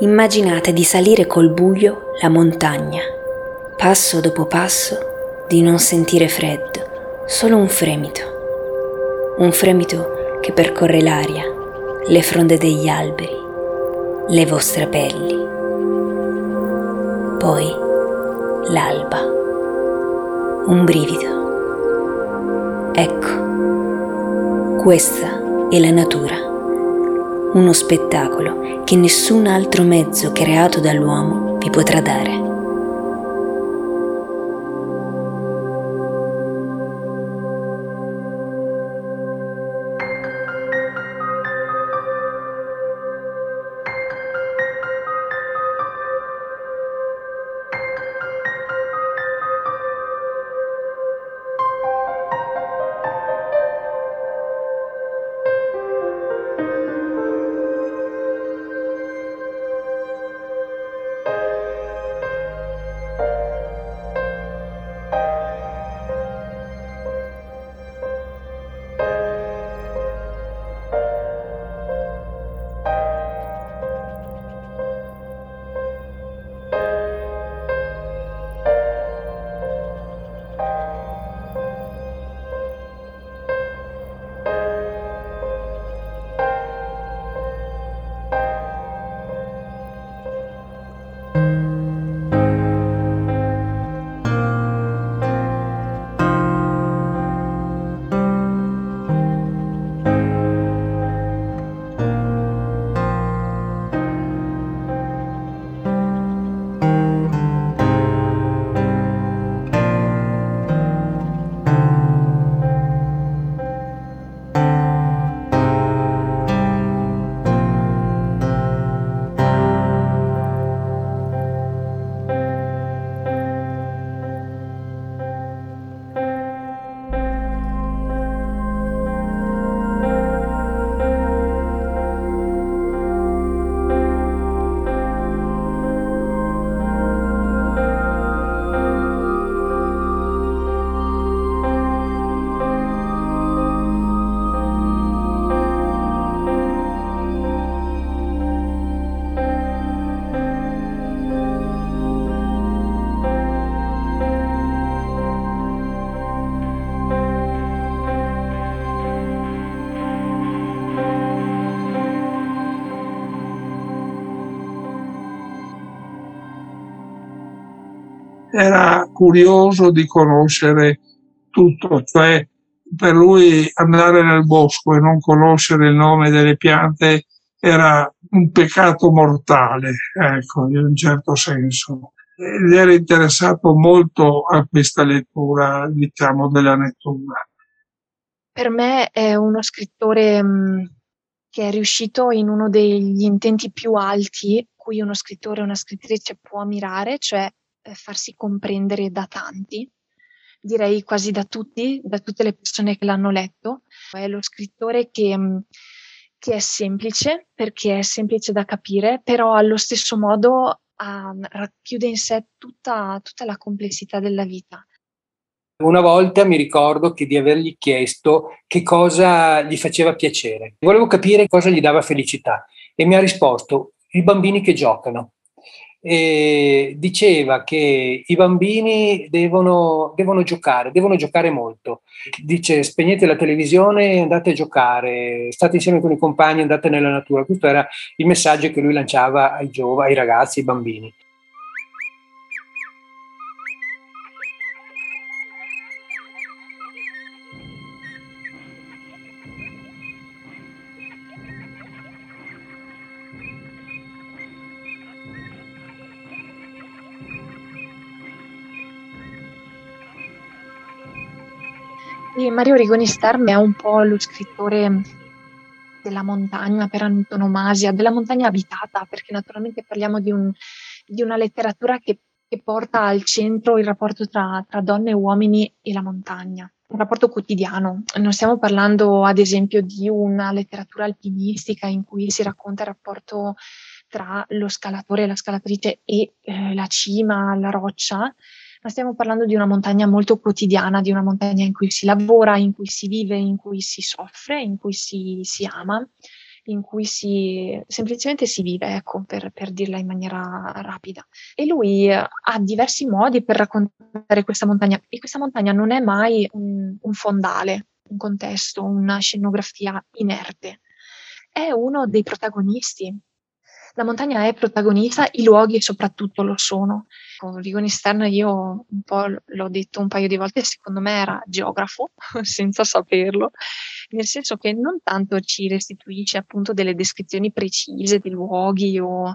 Immaginate di salire col buio la montagna, passo dopo passo, di non sentire freddo, solo un fremito. Un fremito che percorre l'aria, le fronde degli alberi, le vostre pelli. Poi l'alba. Un brivido. Ecco, questa è la natura. Uno spettacolo che nessun altro mezzo creato dall'uomo vi potrà dare. Era curioso di conoscere tutto, cioè per lui andare nel bosco e non conoscere il nome delle piante era un peccato mortale, ecco, in un certo senso. Ed era interessato molto a questa lettura, diciamo, della natura. Per me è uno scrittore mm, che è riuscito in uno degli intenti più alti cui uno scrittore o una scrittrice può ammirare, cioè farsi comprendere da tanti, direi quasi da tutti, da tutte le persone che l'hanno letto. È lo scrittore che, mm, che è semplice, perché è semplice da capire, però allo stesso modo uh, racchiude in sé tutta, tutta la complessità della vita. Una volta mi ricordo di avergli chiesto che cosa gli faceva piacere. Volevo capire cosa gli dava felicità e mi ha risposto i bambini che giocano e diceva che i bambini devono, devono, giocare, devono giocare molto. Dice spegnete la televisione e andate a giocare, state insieme con i compagni, andate nella natura. Questo era il messaggio che lui lanciava ai giovani, ai ragazzi, ai bambini. E Mario Rigoni Stern è un po' lo scrittore della montagna per antonomasia, della montagna abitata, perché naturalmente parliamo di, un, di una letteratura che, che, porta al centro il rapporto tra, tra donne e uomini e la montagna un rapporto quotidiano. Non stiamo parlando, ad esempio, di una letteratura alpinistica in cui si racconta il rapporto tra lo scalatore e la scalatrice e eh, la cima, la roccia, ma stiamo parlando di una montagna molto quotidiana, di una montagna in cui si lavora, in cui si vive, in cui si soffre, in cui si, si ama in cui si semplicemente si vive, ecco, per, per dirla in maniera rapida. E lui ha diversi modi per raccontare questa montagna e questa montagna non è mai un, un fondale, un contesto, una scenografia inerte. È uno dei protagonisti la montagna è protagonista, i luoghi soprattutto lo sono. Con Rigoni Stern io un po' l'ho detto un paio di volte, secondo me era geografo, senza saperlo, nel senso che non tanto ci restituisce appunto delle descrizioni precise di luoghi o,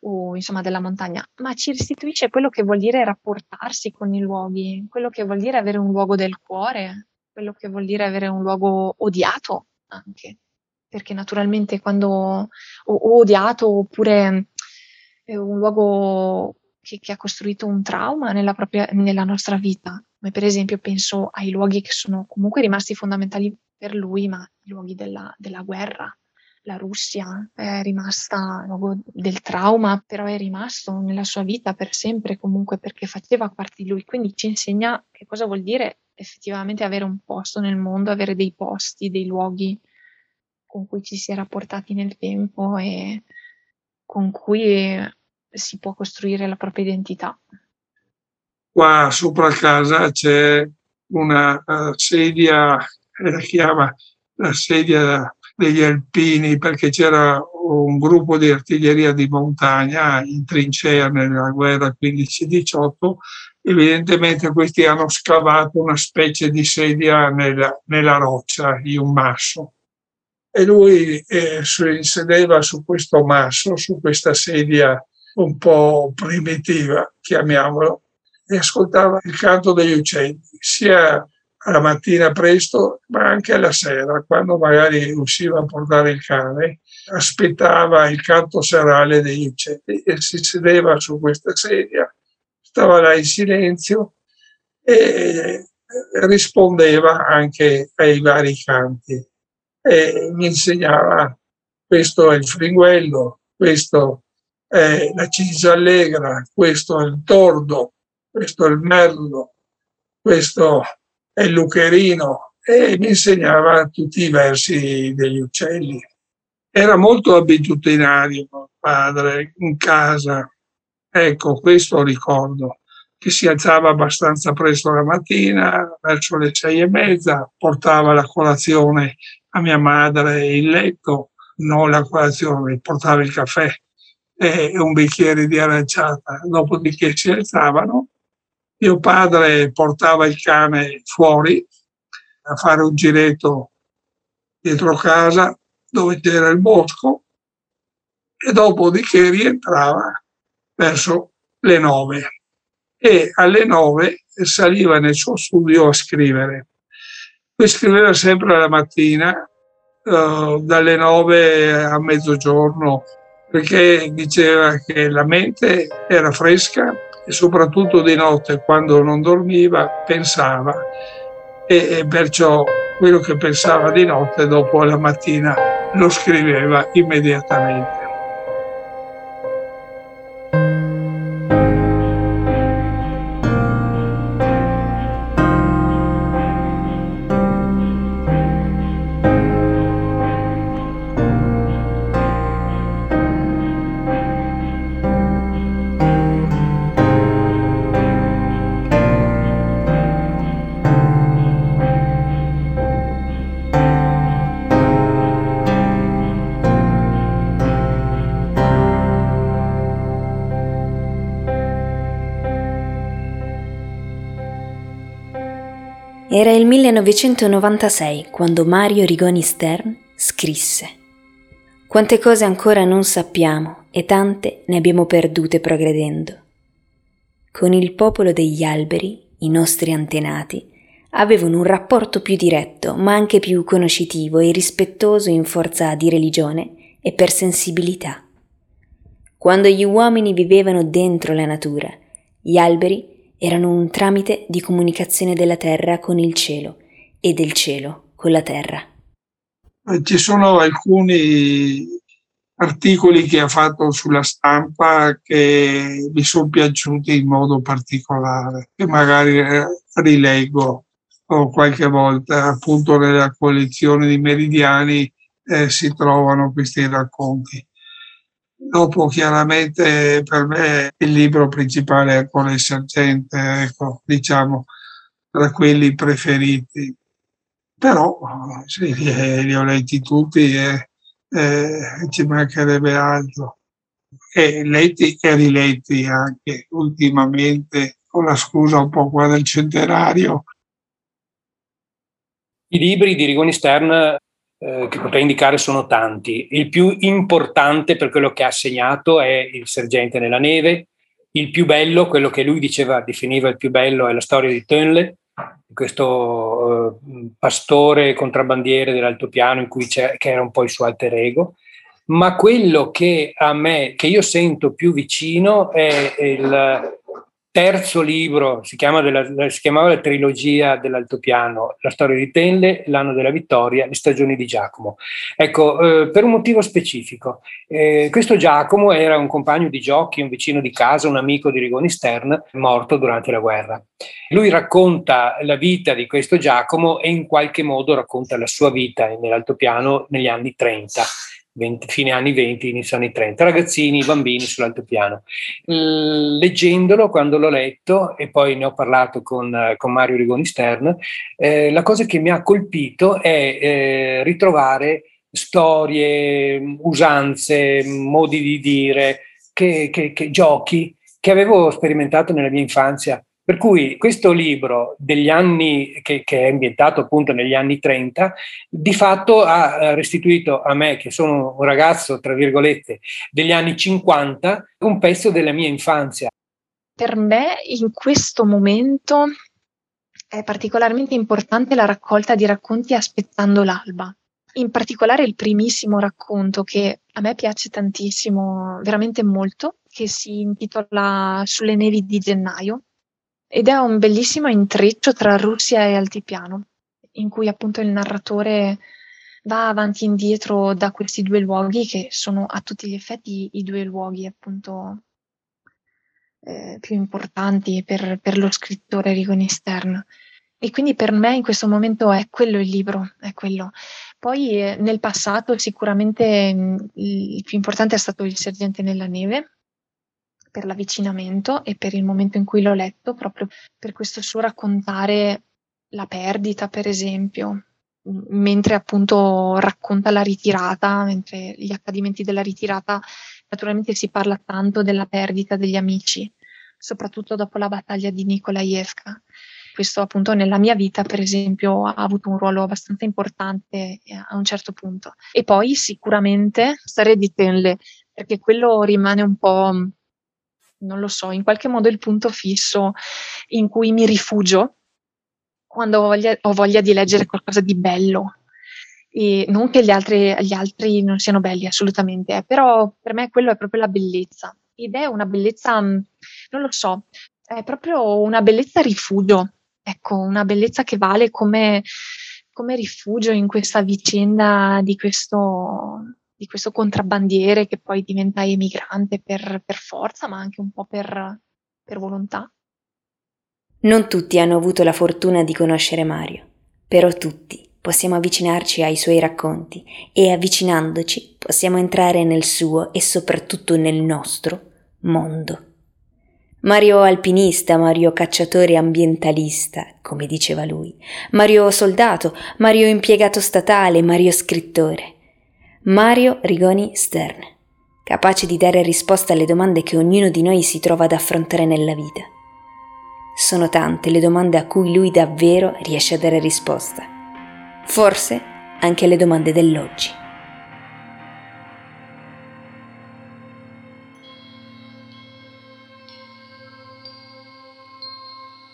o insomma della montagna, ma ci restituisce quello che vuol dire rapportarsi con i luoghi, quello che vuol dire avere un luogo del cuore, quello che vuol dire avere un luogo odiato anche perché naturalmente quando ho, ho odiato oppure è un luogo che, che, ha costruito un trauma nella, propria, nella nostra vita. Come per esempio penso ai luoghi che sono comunque rimasti fondamentali per lui, ma i luoghi della, della guerra. La Russia è rimasta il luogo del trauma, però è rimasto nella sua vita per sempre comunque perché faceva parte di lui. Quindi ci insegna che cosa vuol dire effettivamente avere un posto nel mondo, avere dei posti, dei luoghi con cui ci si è rapportati nel tempo e con cui si può costruire la propria identità. Qua sopra casa c'è una uh, sedia, la chiama la sedia degli alpini perché c'era un gruppo di artiglieria di montagna in trincea nella guerra 15-18 evidentemente questi hanno scavato una specie di sedia nella, nella roccia in un masso e lui eh, si sedeva su questo masso, su questa sedia un po' primitiva, chiamiamolo, e ascoltava il canto degli uccelli, sia alla mattina presto, ma anche alla sera, quando magari usciva a portare il cane, aspettava il canto serale degli uccelli e si sedeva su questa sedia, stava là in silenzio e rispondeva anche ai vari canti e mi insegnava questo è il fringuello, questo è la cisa allegra, questo è il tordo, questo è il merlo, questo è il lucherino e mi insegnava tutti i versi degli uccelli. Era molto abitudinario padre in casa, ecco questo ricordo che si alzava abbastanza presto la mattina, verso le sei e mezza, portava la colazione a mia madre il letto, non la colazione, portava il caffè e un bicchiere di aranciata, dopodiché si alzavano. Mio padre portava il cane fuori a fare un giretto dietro casa dove c'era il bosco e dopodiché rientrava verso le nove e alle nove saliva nel suo studio a scrivere. Poi scriveva sempre la mattina, uh, dalle nove a mezzogiorno, perché diceva che la mente era fresca e soprattutto di notte, quando non dormiva, pensava e, e perciò quello che pensava di notte dopo la mattina lo scriveva immediatamente. Era il 1996 quando Mario Rigoni Stern scrisse Quante cose ancora non sappiamo e tante ne abbiamo perdute progredendo. Con il popolo degli alberi, i nostri antenati, avevano un rapporto più diretto, ma anche più conoscitivo e rispettoso in forza di religione e per sensibilità. Quando gli uomini vivevano dentro la natura, gli alberi erano un tramite di comunicazione della terra con il cielo e del cielo con la terra. Ci sono alcuni articoli che ha fatto sulla stampa che mi sono piaciuti in modo particolare, che magari eh, rileggo qualche volta appunto nella collezione di meridiani eh, si trovano questi racconti. Dopo chiaramente per me il libro principale è con il sergente, ecco, diciamo, tra quelli preferiti. Però sì, li ho letti tutti e, e ci mancherebbe altro. E letti e riletti anche ultimamente con la scusa un po' qua del centenario. I libri di Rigoni Stern eh, che potrei indicare sono tanti. Il più importante per quello che ha segnato è Il sergente nella neve. Il più bello, quello che lui diceva, definiva il più bello, è la storia di Tönle, questo eh, pastore contrabbandiere dell'altopiano in cui che era un po' il suo alter ego. Ma quello che a me, che io sento più vicino è il, terzo libro, si, chiama della, si chiamava la trilogia dell'altopiano, la storia di Tenle, l'anno della vittoria, le stagioni di Giacomo. Ecco, eh, per un motivo specifico. Eh, questo Giacomo era un compagno di giochi, un vicino di casa, un amico di Rigoni Stern, morto durante la guerra. Lui racconta la vita di questo Giacomo e in qualche modo racconta la sua vita nell'altopiano negli anni 30 20, fine anni 20, inizio anni 30, ragazzini, bambini sull'altopiano. Leggendolo, quando l'ho letto, e poi ne ho parlato con, con Mario Rigoni Stern, eh, la cosa che mi ha colpito è eh, ritrovare storie, usanze, modi di dire, che, che, che, giochi che avevo sperimentato nella mia infanzia per cui questo libro degli anni, che, che, è ambientato appunto negli anni 30, di fatto ha restituito a me, che sono un ragazzo, tra virgolette, degli anni 50, un pezzo della mia infanzia. Per me in questo momento è particolarmente importante la raccolta di racconti aspettando l'alba. In particolare il primissimo racconto che a me piace tantissimo, veramente molto, che si intitola Sulle nevi di gennaio ed è un bellissimo intreccio tra Russia e Altipiano, in cui appunto il narratore va avanti e indietro da questi due luoghi che sono a tutti gli effetti i due luoghi appunto eh, più importanti per, per, lo scrittore Rigoni Stern. E quindi per me in questo momento è quello il libro, è quello. Poi eh, nel passato sicuramente mh, il più importante è stato Il sergente nella neve, per l'avvicinamento e per il momento in cui l'ho letto, proprio per questo suo raccontare la perdita, per esempio, mentre appunto racconta la ritirata, mentre gli accadimenti della ritirata, naturalmente si parla tanto della perdita degli amici, soprattutto dopo la battaglia di Nikolaevka. Questo appunto nella mia vita, per esempio, ha avuto un ruolo abbastanza importante a un certo punto. E poi sicuramente stare di Tenle, perché quello rimane un po' non lo so, in qualche modo il punto fisso in cui mi rifugio quando ho voglia, ho voglia di leggere qualcosa di bello. E non che gli altri, gli altri non siano belli, assolutamente, eh, però per me quello è proprio la bellezza. Ed è una bellezza, mm, non lo so, è proprio una bellezza rifugio, ecco, una bellezza che vale come, come rifugio in questa vicenda di questo, di questo contrabbandiere che poi diventa emigrante per, per forza, ma anche un po' per, per volontà. Non tutti hanno avuto la fortuna di conoscere Mario, però tutti possiamo avvicinarci ai suoi racconti e avvicinandoci possiamo entrare nel suo e soprattutto nel nostro mondo. Mario alpinista, Mario cacciatore ambientalista, come diceva lui, Mario soldato, Mario impiegato statale, Mario scrittore. Mario Rigoni Stern, capace di dare risposta alle domande che ognuno di noi si trova ad affrontare nella vita. Sono tante le domande a cui lui davvero riesce a dare risposta. Forse anche le domande dell'oggi.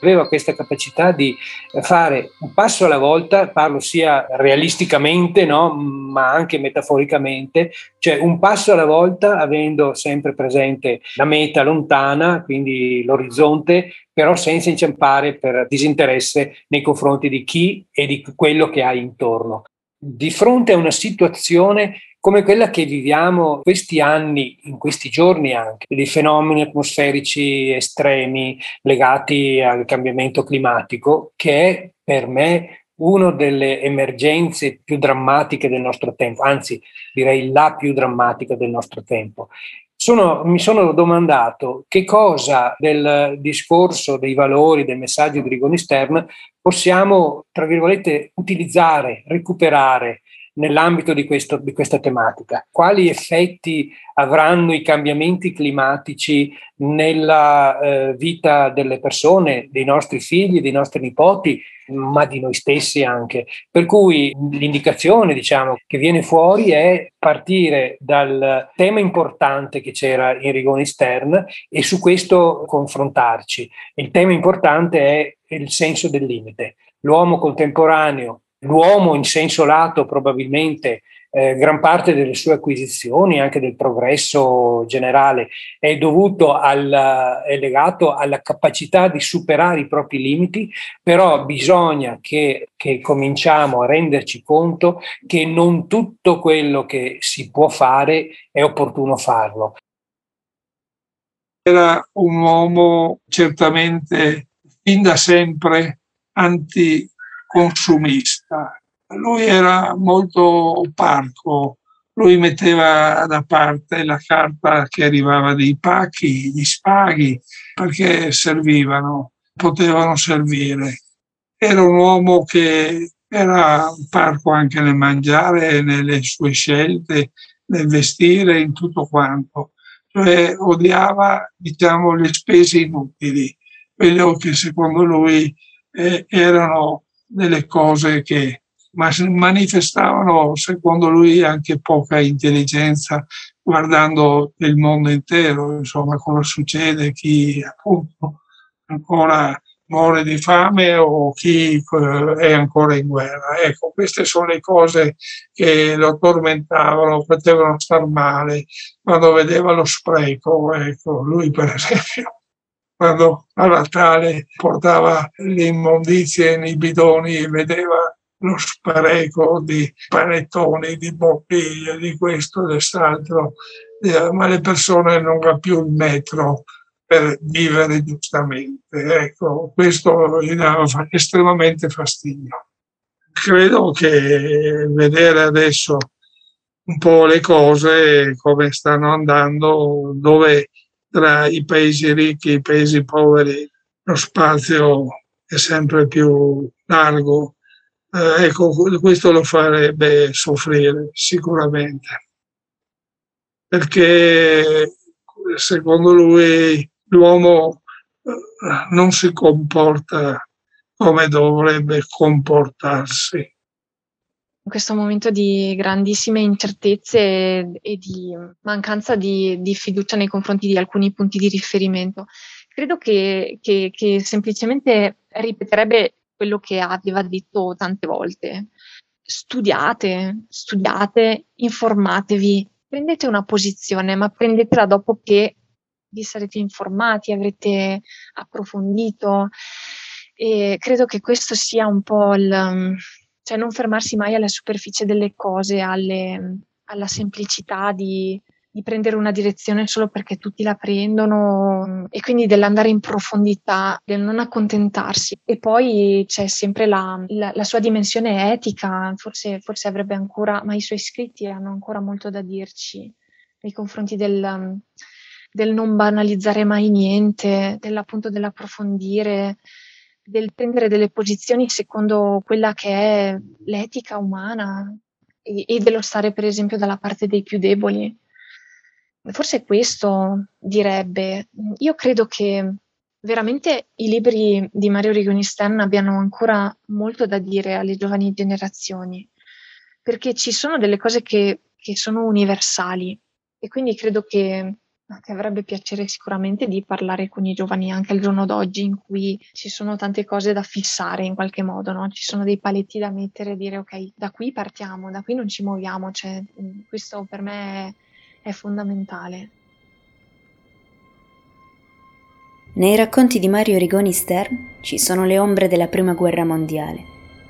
Aveva questa capacità di fare un passo alla volta, parlo sia realisticamente, no? ma anche metaforicamente, cioè un passo alla volta avendo sempre presente la meta lontana, quindi l'orizzonte, però senza inciampare per disinteresse nei confronti di chi e di quello che hai intorno. Di fronte a una situazione come quella che viviamo questi anni, in questi giorni anche, dei fenomeni atmosferici estremi legati al cambiamento climatico, che è per me una delle emergenze più drammatiche del nostro tempo, anzi direi la più drammatica del nostro tempo. Sono, mi sono domandato che cosa del discorso dei valori, del messaggio di Rigoni Stern possiamo, tra virgolette, utilizzare, recuperare nell'ambito di, questo, di, questa tematica? Quali effetti avranno i cambiamenti climatici nella eh, vita delle persone, dei nostri figli, dei nostri nipoti, ma di noi stessi anche? Per cui l'indicazione diciamo, che viene fuori è partire dal tema importante che c'era in Rigoni Stern e su questo confrontarci. Il tema importante è il senso del limite. L'uomo contemporaneo l'uomo in senso lato probabilmente eh, gran parte delle sue acquisizioni, anche del progresso generale, è dovuto al, è legato alla capacità di superare i propri limiti, però bisogna che, che cominciamo a renderci conto che non tutto quello che si può fare è opportuno farlo. Era un uomo certamente fin da sempre anti consumista. Lui era molto parco, lui metteva da parte la carta che arrivava dei pacchi, gli spaghi, perché servivano, potevano servire. Era un uomo che era parco anche nel mangiare, nelle sue scelte, nel vestire, in tutto quanto. Cioè odiava, diciamo, le spese inutili, quello che secondo lui eh, erano delle cose che manifestavano, secondo lui, anche poca intelligenza guardando il mondo intero, insomma, cosa succede, chi appunto ancora muore di fame o chi eh, è ancora in guerra. Ecco, queste sono le cose che lo tormentavano, potevano star male quando vedeva lo spreco. Ecco, lui per esempio quando a Natale portava le immondizie nei bidoni e vedeva lo spreco di panettoni, di bottiglie, di questo, e quest'altro, eh, ma le persone non hanno più il metro per vivere giustamente. Ecco, questo gli dava estremamente fastidio. Credo che vedere adesso un po' le cose come stanno andando, dove tra i paesi ricchi e i paesi poveri lo spazio è sempre più largo. Eh, ecco, questo lo farebbe soffrire sicuramente, perché secondo lui l'uomo eh, non si comporta come dovrebbe comportarsi questo momento di grandissime incertezze e di mancanza di, di, fiducia nei confronti di alcuni punti di riferimento. Credo che, che, che semplicemente ripeterebbe quello che aveva detto tante volte. Studiate, studiate, informatevi, prendete una posizione, ma prendetela dopo che vi sarete informati, avrete approfondito. E credo che questo sia un po' il, cioè non fermarsi mai alla superficie delle cose, alle, alla semplicità di, di, prendere una direzione solo perché tutti la prendono e quindi dell'andare in profondità, del non accontentarsi. E poi c'è sempre la, la, la sua dimensione etica, forse, forse, avrebbe ancora, ma i suoi scritti hanno ancora molto da dirci nei confronti del, del non banalizzare mai niente, dell'appunto dell'approfondire del prendere delle posizioni secondo quella che è l'etica umana e, e dello stare per esempio dalla parte dei più deboli. Forse questo direbbe. Io credo che veramente i libri di Mario Rigoni Stern abbiano ancora molto da dire alle giovani generazioni, perché ci sono delle cose che, che sono universali e quindi credo che che avrebbe piacere sicuramente di parlare con i giovani anche al giorno d'oggi in cui ci sono tante cose da fissare in qualche modo, no? ci sono dei paletti da mettere e dire ok, da qui partiamo, da qui non ci muoviamo, cioè, questo per me è fondamentale. Nei racconti di Mario Rigoni Stern ci sono le ombre della Prima Guerra Mondiale,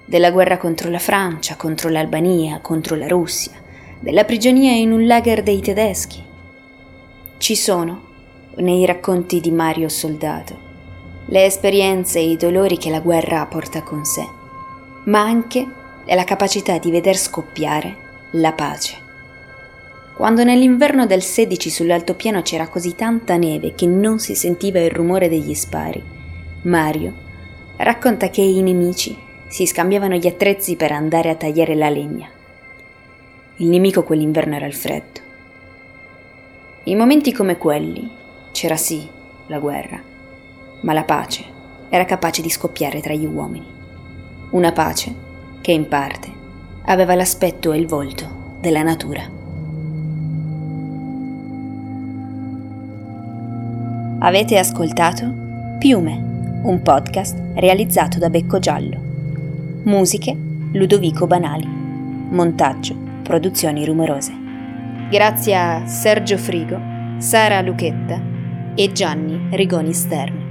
della guerra contro la Francia, contro l'Albania, contro la Russia, della prigionia in un lager dei tedeschi, ci sono, nei racconti di Mario Soldato, le esperienze e i dolori che la guerra porta con sé. ma anche la capacità di veder scoppiare la pace. Quando nell'inverno del 16 sull'altopiano c'era così tanta neve che non si sentiva il rumore degli spari, Mario racconta che i nemici si scambiavano gli attrezzi per andare a tagliare la legna. Il nemico quell'inverno era il freddo. In momenti come quelli c'era sì la guerra, ma la pace era capace di scoppiare tra gli uomini. Una pace che in parte aveva l'aspetto e il volto della natura. Avete ascoltato Piume, un podcast realizzato da Becco Giallo. Musiche Ludovico Banali. Montaggio Produzioni Rumorose. Grazie a Sergio Frigo, Sara Luchetta e Gianni Rigoni Stern.